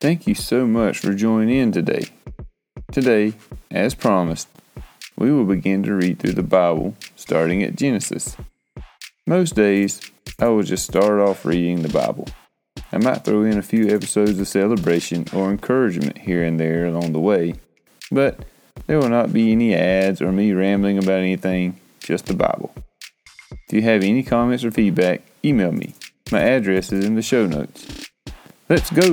Thank you so much for joining in today. Today, as promised, we will begin to read through the Bible starting at Genesis. Most days, I will just start off reading the Bible. I might throw in a few episodes of celebration or encouragement here and there along the way, but there will not be any ads or me rambling about anything, just the Bible. If you have any comments or feedback, email me. My address is in the show notes. Let's go!